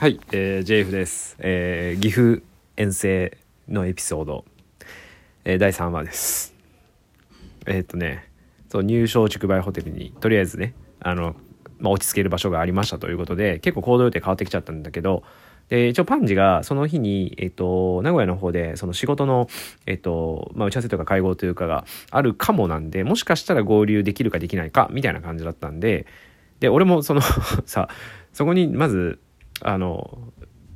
はい、えー、JF です、えー岐阜遠征のエピソード、えー第3話です。えーっとねそう入賞竹梅ホテルにとりあえずねあの、まあ、落ち着ける場所がありましたということで結構行動予定変わってきちゃったんだけどで一応パンジがその日に、えっと名古屋の方でその仕事の、えっとまあ、打ち合わせとか会合というかがあるかもなんでもしかしたら合流できるかできないかみたいな感じだったんでで俺もその さそこにまずあの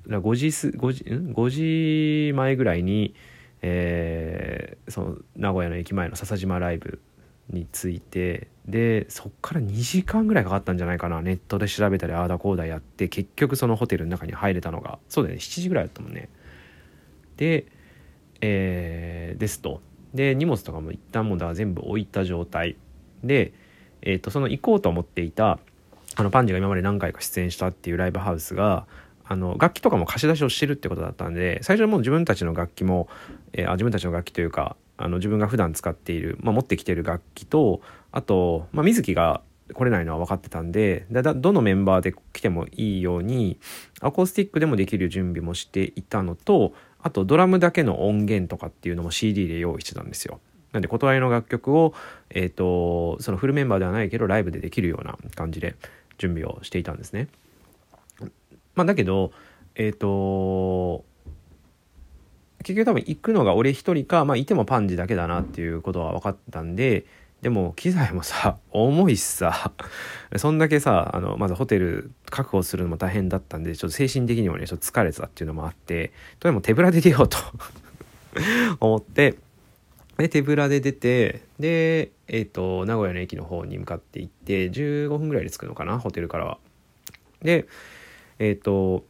5時す5時ん？5時前ぐらいに、えーその名古屋の駅前の笹島ライブに着いてでそっから2時間ぐらいかかったんじゃないかな。ネットで調べたりああだこうだやって結局そのホテルの中に入れたのがそうだよね。7時ぐらいだったもんね。でえーですと。で荷物とかも一旦もうだ全部置いた状態。で、えー、とその行こうと思っていたあのパンジーが今まで何回か出演したっていうライブハウスがあの楽器とかも貸し出しをしてるってことだったんで最初はもう自分たちの楽器も、えーあ自分たちの楽器というかあの自分が普段使っている、まあ、持ってきてる楽器とあと、まあ、水木が来れないのは分かってたんでだだどのメンバーで来てもいいようにアコースティックでもできる準備もしていたのとあとドラムだけの音源とかっていうのも CD で用意してたんですよ。なんで断りの楽曲を、えー、とそのフルメンバーではないけどライブでできるような感じで準備をしていたんですね。まあ、だけどえっ、と結局多分行くのが俺一人か、まあ、いてもパンジだけだなっていうことは分かったんででも機材もさ 重いしさそんだけさあのまずホテル確保するのも大変だったんでちょっと精神的にもねちょっと疲れてたっていうのもあってとにも手ぶらで出ようと 思ってで手ぶらで出てでえっ、と名古屋の駅の方に向かって行って15分ぐらいで着くのかなホテルからは。でえっ、と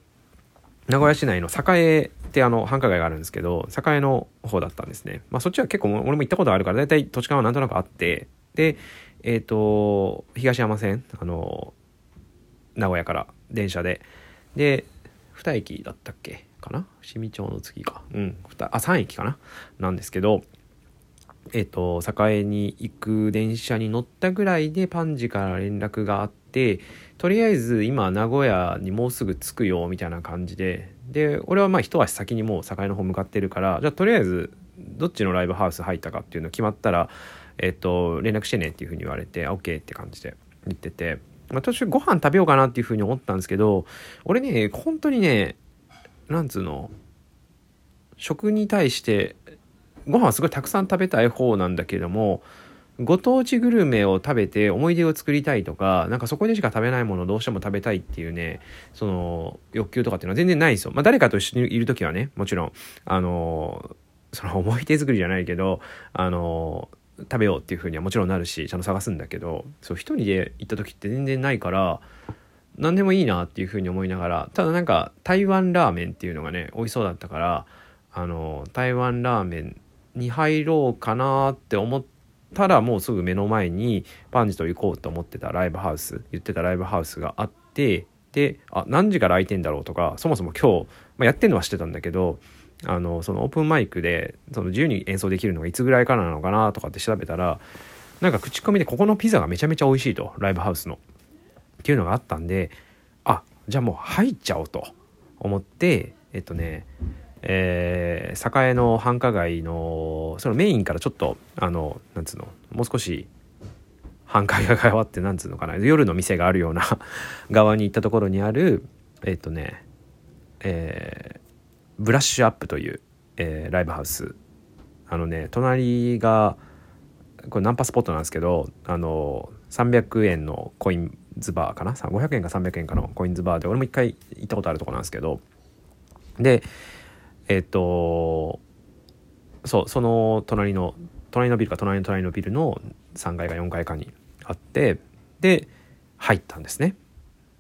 名古屋市内の栄ってあの繁華街があるんですけど栄の方だったんですね。まあそっちは結構俺も行ったことあるから大体土地勘はなんとなくあって。でえっ、と東山線あの名古屋から電車で。で2駅だったっけかな？清見町の次か。うんふたあ3駅かな？なんですけど。えっ、と栄に行く電車に乗ったぐらいでパンジから連絡があってとりあえず今名古屋にもうすぐ着くよみたいな感じで。で俺はまあ一足先にもう栄の方向かってるからじゃあとりあえずどっちのライブハウス入ったかっていうの決まったらえっ、と連絡してねっていうふうに言われて OK って感じで言ってて、まあ、途中ご飯食べようかなっていうふうに思ったんですけど俺ね本当にねなんつうの食に対してご飯はすごいたくさん食べたい方なんだけどもご当地グルメを食べて思い出を作りたいとかなんかそこでしか食べないものをどうしても食べたいっていうねその欲求とかっていうのは全然ないですよ。まあ誰かと一緒にいる時はねもちろんあのその思い出作りじゃないけどあの食べようっていうふうにはもちろんなるしちゃんと探すんだけどそう一人で行った時って全然ないから何でもいいなっていうふうに思いながらただなんか台湾ラーメンっていうのがね美味しそうだったからあの台湾ラーメンに入ろうかなって思ったらもうすぐ目の前にパンジと行こうと思ってたライブハウス言ってたライブハウスがあってであ何時から空いてんだろうとかそもそも今日、まあ、やってんのは知ってたんだけどあのそのオープンマイクでその自由に演奏できるのがいつぐらいからなのかなとかって調べたらなんか口コミでここのピザがめちゃめちゃ美味しいとライブハウスの。っていうのがあったんであじゃあもう入っちゃおうと思ってえっとねえー栄の繁華街のそのメインからちょっとあのなんつうのもう少し繁華街側ってなんつうのかな。夜の店があるような側に行ったところにある えっとねえーブラッシュアップという、えーライブハウス。あのね隣がこれナンパスポットなんですけどあの300円のコインズバーかな？500円か300円かのコインズバーで俺も一回行ったことあるとこなんですけど。でえっ、とそうその隣の隣のビルか隣の隣のビルの3階か4階かにあってで入ったんですね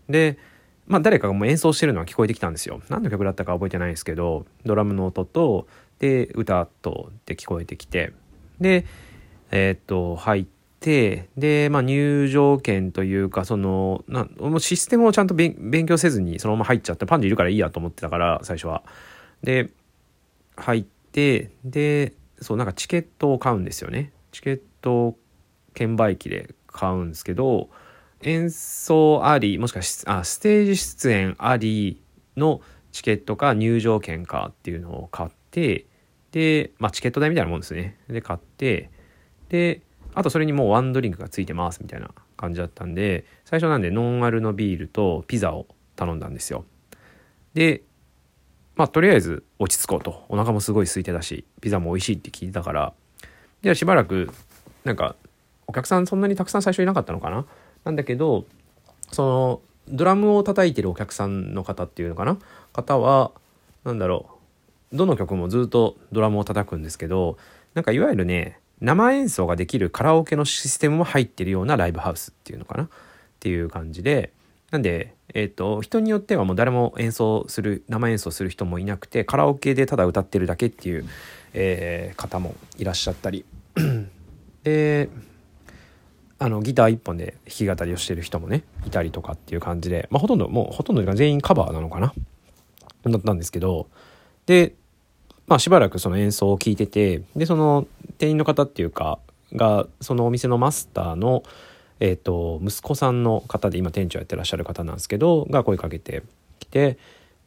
でまあ誰かがもう演奏してるのは聞こえてきたんですよ何の曲だったか覚えてないですけどドラムの音とで歌とで聞こえてきてでえーっと入ってで、まあ、入場券というかそのなシステムをちゃんと勉強せずにそのまま入っちゃってパンでいるからいいやと思ってたから最初は。で入ってでそうなんかチケットを買うんですよね。チケット券売機で買うんですけど演奏ありもしくはしあステージ出演ありのチケットか入場券かっていうのを買ってで、まあ、チケット代みたいなもんですねで買ってであとそれにもうワンドリンクがついてますみたいな感じだったんで最初なんでノンアルのビールとピザを頼んだんですよでまあとりあえず落ち着こうと。お腹もすごい空いてたしピザも美味しいって聞いてたから。でしばらくなんかお客さんそんなにたくさん最初いなかったのかな？なんだけどそのドラムを叩いてるお客さんの方っていうのかな？方は何だろうどの曲もずっとドラムを叩くんですけどなんかいわゆるね生演奏ができるカラオケのシステムも入ってるようなライブハウスっていうのかな？っていう感じでなんで、えっ、ー、と人によってはもう誰も演奏する生演奏する人もいなくてカラオケでただ歌ってるだけっていう、えー、方もいらっしゃったり。であのギター1本で弾き語りをしてる人もねいたりとかっていう感じで、まあ、ほとんどもうほとんどが全員カバーなのかなだったんですけど。でまあしばらくその演奏を聴いててでその店員の方っていうかがそのお店のマスターのえっ、ー、と息子さんの方で今店長やってらっしゃる方なんですけどが声かけてきて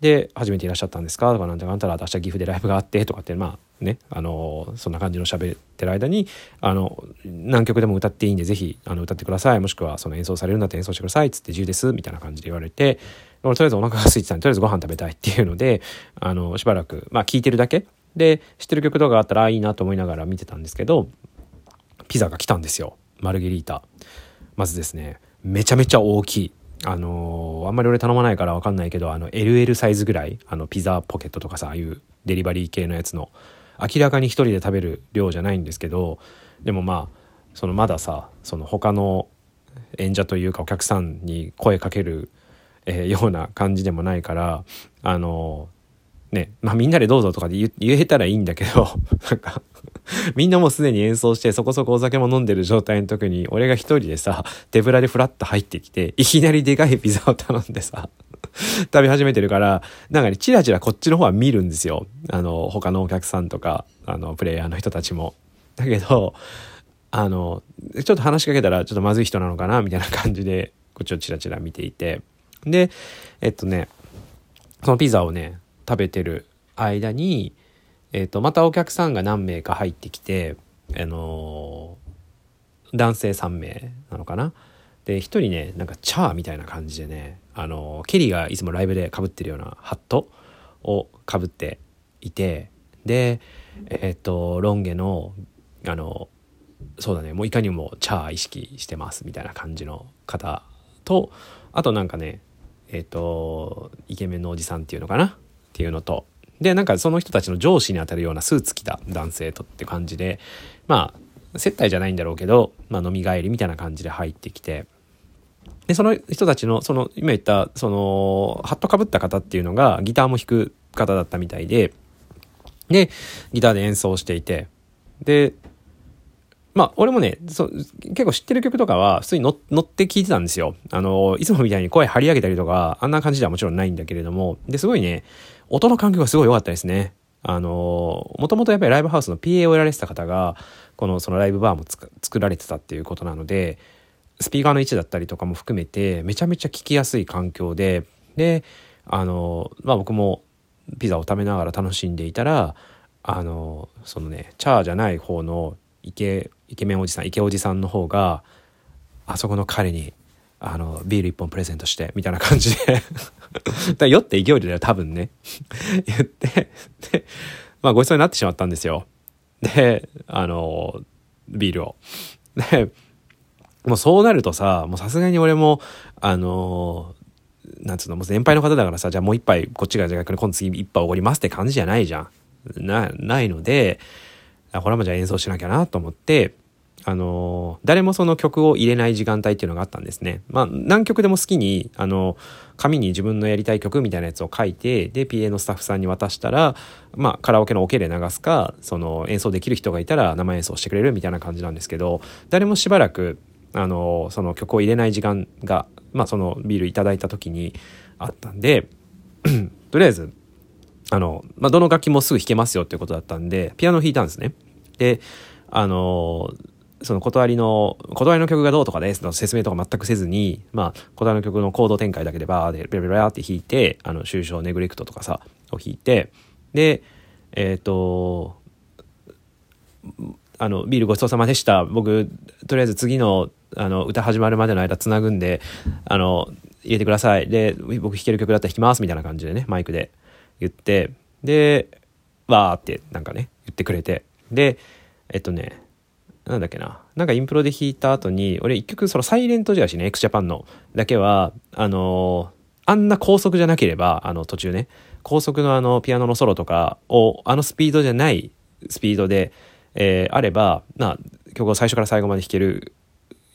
で初めていらっしゃったんですかとかなんてあんたら明日岐阜でライブがあってとかってまあねあのそんな感じの喋ってる間にあの何曲でも歌っていいんでぜひあの歌ってください。もしくはその演奏されるんだったら演奏してくださいっつって自由ですみたいな感じで言われて俺とりあえずお腹が空いてたんでとりあえずご飯食べたいっていうのであのしばらくまあ聴いてるだけ。で知ってる曲とかあったらいいなと思いながら見てたんですけどピザが来たんですよ。マルゲリータ。まずですねめちゃめちゃ大きい。あのー、あんまり俺頼まないから分かんないけどあの LL サイズぐらいあのピザポケットとかさああいうデリバリー系のやつの明らかに一人で食べる量じゃないんですけどでもまあそのまださその他の演者というかお客さんに声かける、えー、ような感じでもないからあのねまあみんなでどうぞとかで言えたらいいんだけど なんかみんなもうすでに演奏してそこそこお酒も飲んでる状態の時に俺が一人でさ手ぶらでフラッと入ってきていきなりでかいピザを頼んでさ 食べ始めてるからなんかねチラチラこっちの方は見るんですよあの他のお客さんとかあのプレイヤーの人たちも。だけどあのちょっと話しかけたらちょっとまずい人なのかなみたいな感じでこっちをチラチラ見ていてでえっとねそのピザをね食べてる間にえ、ー、と、またお客さんが何名か入ってきて、あのー、男性3名なのかな？で、一人ね、なんかチャーみたいな感じでね、あのー、ケリーがいつもライブで被ってるようなハットを被っていて、で、えっ、と、ロン毛の、あの、そうだね、もういかにもチャー意識してますみたいな感じの方と、あとなんかね、えっ、と、イケメンのおじさんっていうのかな？っていうのと、で、なんかその人たちの上司にあたるようなスーツ着た男性とって感じで、まあ、接待じゃないんだろうけど、まあ飲み帰りみたいな感じで入ってきて、で、その人たちの、その、今言った、その、ハットかぶった方っていうのが、ギターも弾く方だったみたいで、で、ギターで演奏していて、で、まあ、俺もね、そ結構知ってる曲とかは普通に乗って聴いてたんですよ。あの、いつもみたいに声張り上げたりとか、あんな感じではもちろんないんだけれども、で、すごいね、音の環境がすごい良かったですね。あの、もともとやっぱりライブハウスの PA をやられてた方が、このそのライブバーも作られてたっていうことなので、スピーカーの位置だったりとかも含めて、めちゃめちゃ聞きやすい環境で、で、あの、まあ僕もピザを食べながら楽しんでいたら、あの、そのね、チャーじゃない方のイケ、イケメンおじさん、イケおじさんの方が、あそこの彼にあの、ビール一本プレゼントして、みたいな感じで だ酔って勢いでだよ、多分ね 言って、で、まあごちそうになってしまったんですよ。で、あの、ビールを。で、もうそうなるとさ、もうさすがに俺も、あの、なんつうの、もう先輩の方だからさ、じゃあもう一杯、こっちが逆に今度次一杯おごりますって感じじゃないじゃん。な、ないので、これはもうじゃあ演奏しなきゃなと思って、あの、誰もその曲を入れない時間帯っていうのがあったんですね。まあ、何曲でも好きに、あの、紙に自分のやりたい曲みたいなやつを書いて、で、PA のスタッフさんに渡したら、まあ、カラオケのオケで流すか、その、演奏できる人がいたら生演奏してくれるみたいな感じなんですけど、誰もしばらく、あの、その曲を入れない時間が、まあ、そのビールいただいた時にあったんで、とりあえず、あの、まあ、どの楽器もすぐ弾けますよっていうことだったんで、ピアノ弾いたんですね。で、あの、その断りの断りの曲がどうとかですの説明とか全くせずにまあ断りの曲のコード展開だけでバーでベラベラって弾いてあの終章ネグレクトとかさを弾いてでえっ、とあのビールごちそうさまでした。僕とりあえず次のあの歌始まるまでの間つなぐんであの入れてください。で僕弾ける曲だったら弾きますみたいな感じでねマイクで言ってでわーってなんかね言ってくれて。でえっとねなんだっけな。なんかインプロで弾いた後に俺一曲そのサイレントジャーシーね x ジャパンの。だけはあのあんな高速じゃなければあの途中ね。高速のあのピアノのソロとかをあのスピードじゃないスピードで、えー、あればな曲を最初から最後まで弾ける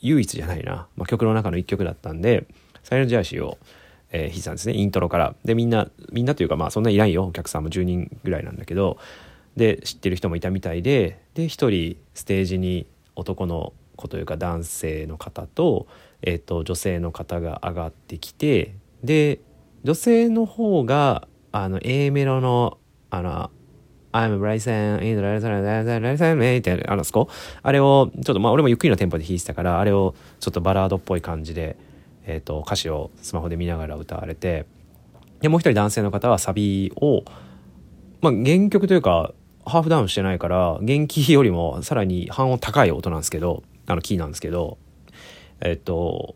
唯一じゃないな、まあ、曲の中の一曲だったんでサイレントジャーシーを、えー、弾いたんですね。イントロから。でみんなみんなというかまあそんないないよ。お客さんも10人ぐらいなんだけどで知ってる人もいたみたいでで一人ステージに男の子というか男性の方と,、えーと、女性の方が上がってきてで女性の方があの A メロのあの I'm Bryson, in the Bryson, ってあのそこ？あれをちょっとまあ俺もゆっくりのテンポで弾いてたからあれをちょっとバラードっぽい感じで、えーと、歌詞をスマホで見ながら歌われてでもう一人男性の方はサビをまあ原曲というかハーフダウンしてないから原キーよりもさらに半音高い音なんですけどあのキーなんですけどえっと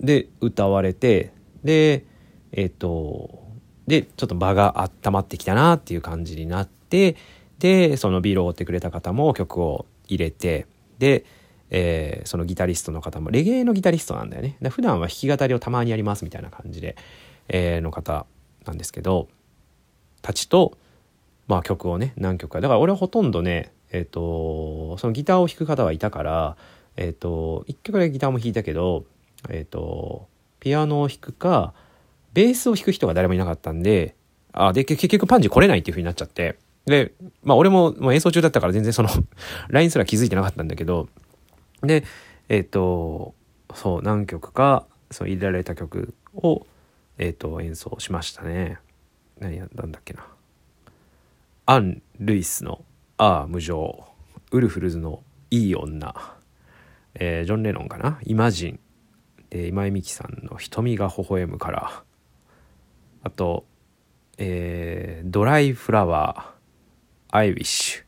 で歌われてでえっとでちょっと場が温まってきたなっていう感じになってでそのビールを追ってくれた方も曲を入れてで、えー、そのギタリストの方もレゲエのギタリストなんだよね。で普段は弾き語りをたまにやりますみたいな感じで、えー、の方なんですけどたちとまあ曲をね何曲か。だから俺はほとんどねえっ、ー、とそのギターを弾く方はいたからえっ、ー、と1曲だけギターも弾いたけどえっ、ー、とピアノを弾くかベースを弾く人が誰もいなかったんであで結局パンチ来れないっていう風になっちゃって。でまあ俺ももう演奏中だったから全然その LINE すら気づいてなかったんだけど。でえっ、とそう何曲かそう入れられた曲をえっ、と演奏しましたね。何やったんだっけな。アン・ルイスの「ああ無情」ウルフルズの「いい女」えー、ジョン・レノンかな「イマジン」で今井美樹さんの「瞳が微笑む」から。あと、えー、ドライフラワー、アイウィッシュ、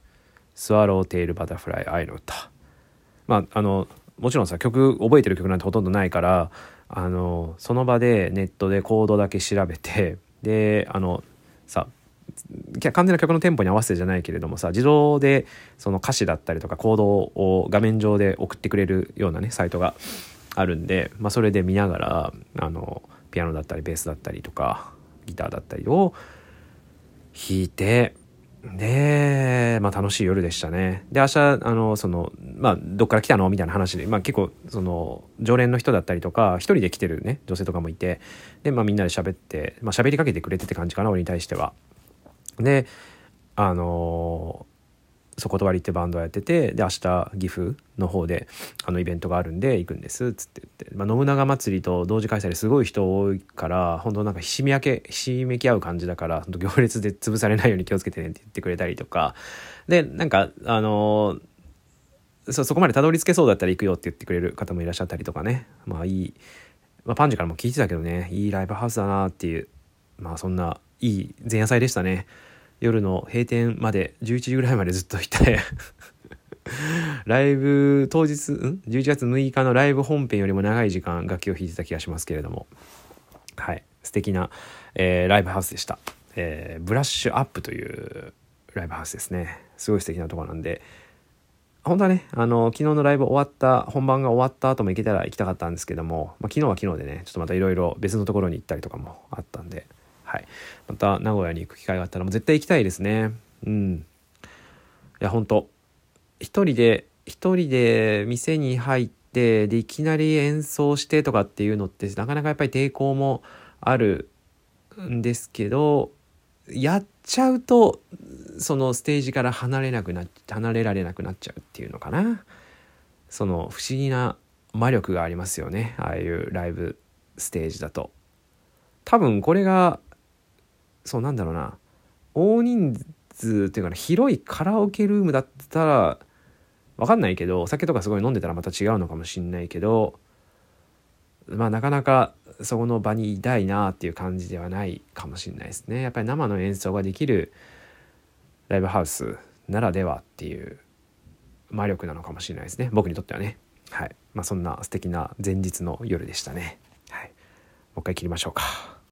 スワローテールバタフライ、愛の歌。まあ、あの、もちろんさ、曲、覚えてる曲なんてほとんどないから、あの、その場でネットでコードだけ調べて、で、あの、さ、完全な曲のテンポに合わせてじゃないけれどもさ自動でその歌詞だったりとかコードを画面上で送ってくれるようなねサイトがあるんで、まあ、それで見ながらあのピアノだったりベースだったりとかギターだったりを弾いてで、まあ、楽しい夜でしたね。で明日あのその、まあ、どっから来たのみたいな話で、まあ、結構その常連の人だったりとか一人で来てるね女性とかもいてで、まあ、みんなで喋ってまあ喋りかけてくれてって感じかな俺に対しては。であのそこ断りってバンドをやっててで明日岐阜の方であのイベントがあるんで行くんですっつって言って、まあ、信長祭りと同時開催ですごい人多いから本当なんかひしめけひしめき合う感じだから行列で潰されないように気をつけてねって言ってくれたりとか。でなんかあのそそこまでたどり着けそうだったら行くよって言ってくれる方もいらっしゃったりとかね。まあいい、まあ、パンジからも聞いてたけどねいいライブハウスだなっていうまあそんないい前夜祭でしたね。夜の閉店まで11時ぐらいまでずっといて ライブ当日ん？11月6日のライブ本編よりも長い時間楽器を弾いてた気がしますけれども。はい。素敵な、えー、ライブハウスでした、えー、ブラッシュアップというライブハウスですね。すごい素敵なところなんで。本当はねあの昨日のライブ終わった本番が終わった後も行けたら行きたかったんですけども、まあ、昨日は昨日でねちょっとまたいろいろ別のところに行ったりとかもあったんで。はい、また名古屋に行く機会があったらもう絶対行きたいですね。うん。いや本当。一人で一人で店に入ってでいきなり演奏してとかっていうのってなかなかやっぱり抵抗もあるんですけどやっちゃうとそのステージから離れなくな離れられなくなっちゃうっていうのかな。その不思議な魔力がありますよね。ああいうライブステージだと。多分これがそうなんだろうな。大人数っていうかな広いカラオケルームだったら分かんないけどお酒とかすごい飲んでたらまた違うのかもしんないけどまあなかなかそこの場にいたいなっていう感じではないかもしれないですね。やっぱり生の演奏ができるライブハウスならではっていう魔力なのかもしれないですね。僕にとってはね。はい。まあそんな素敵な前日の夜でしたね。はい。もう一回切りましょうか。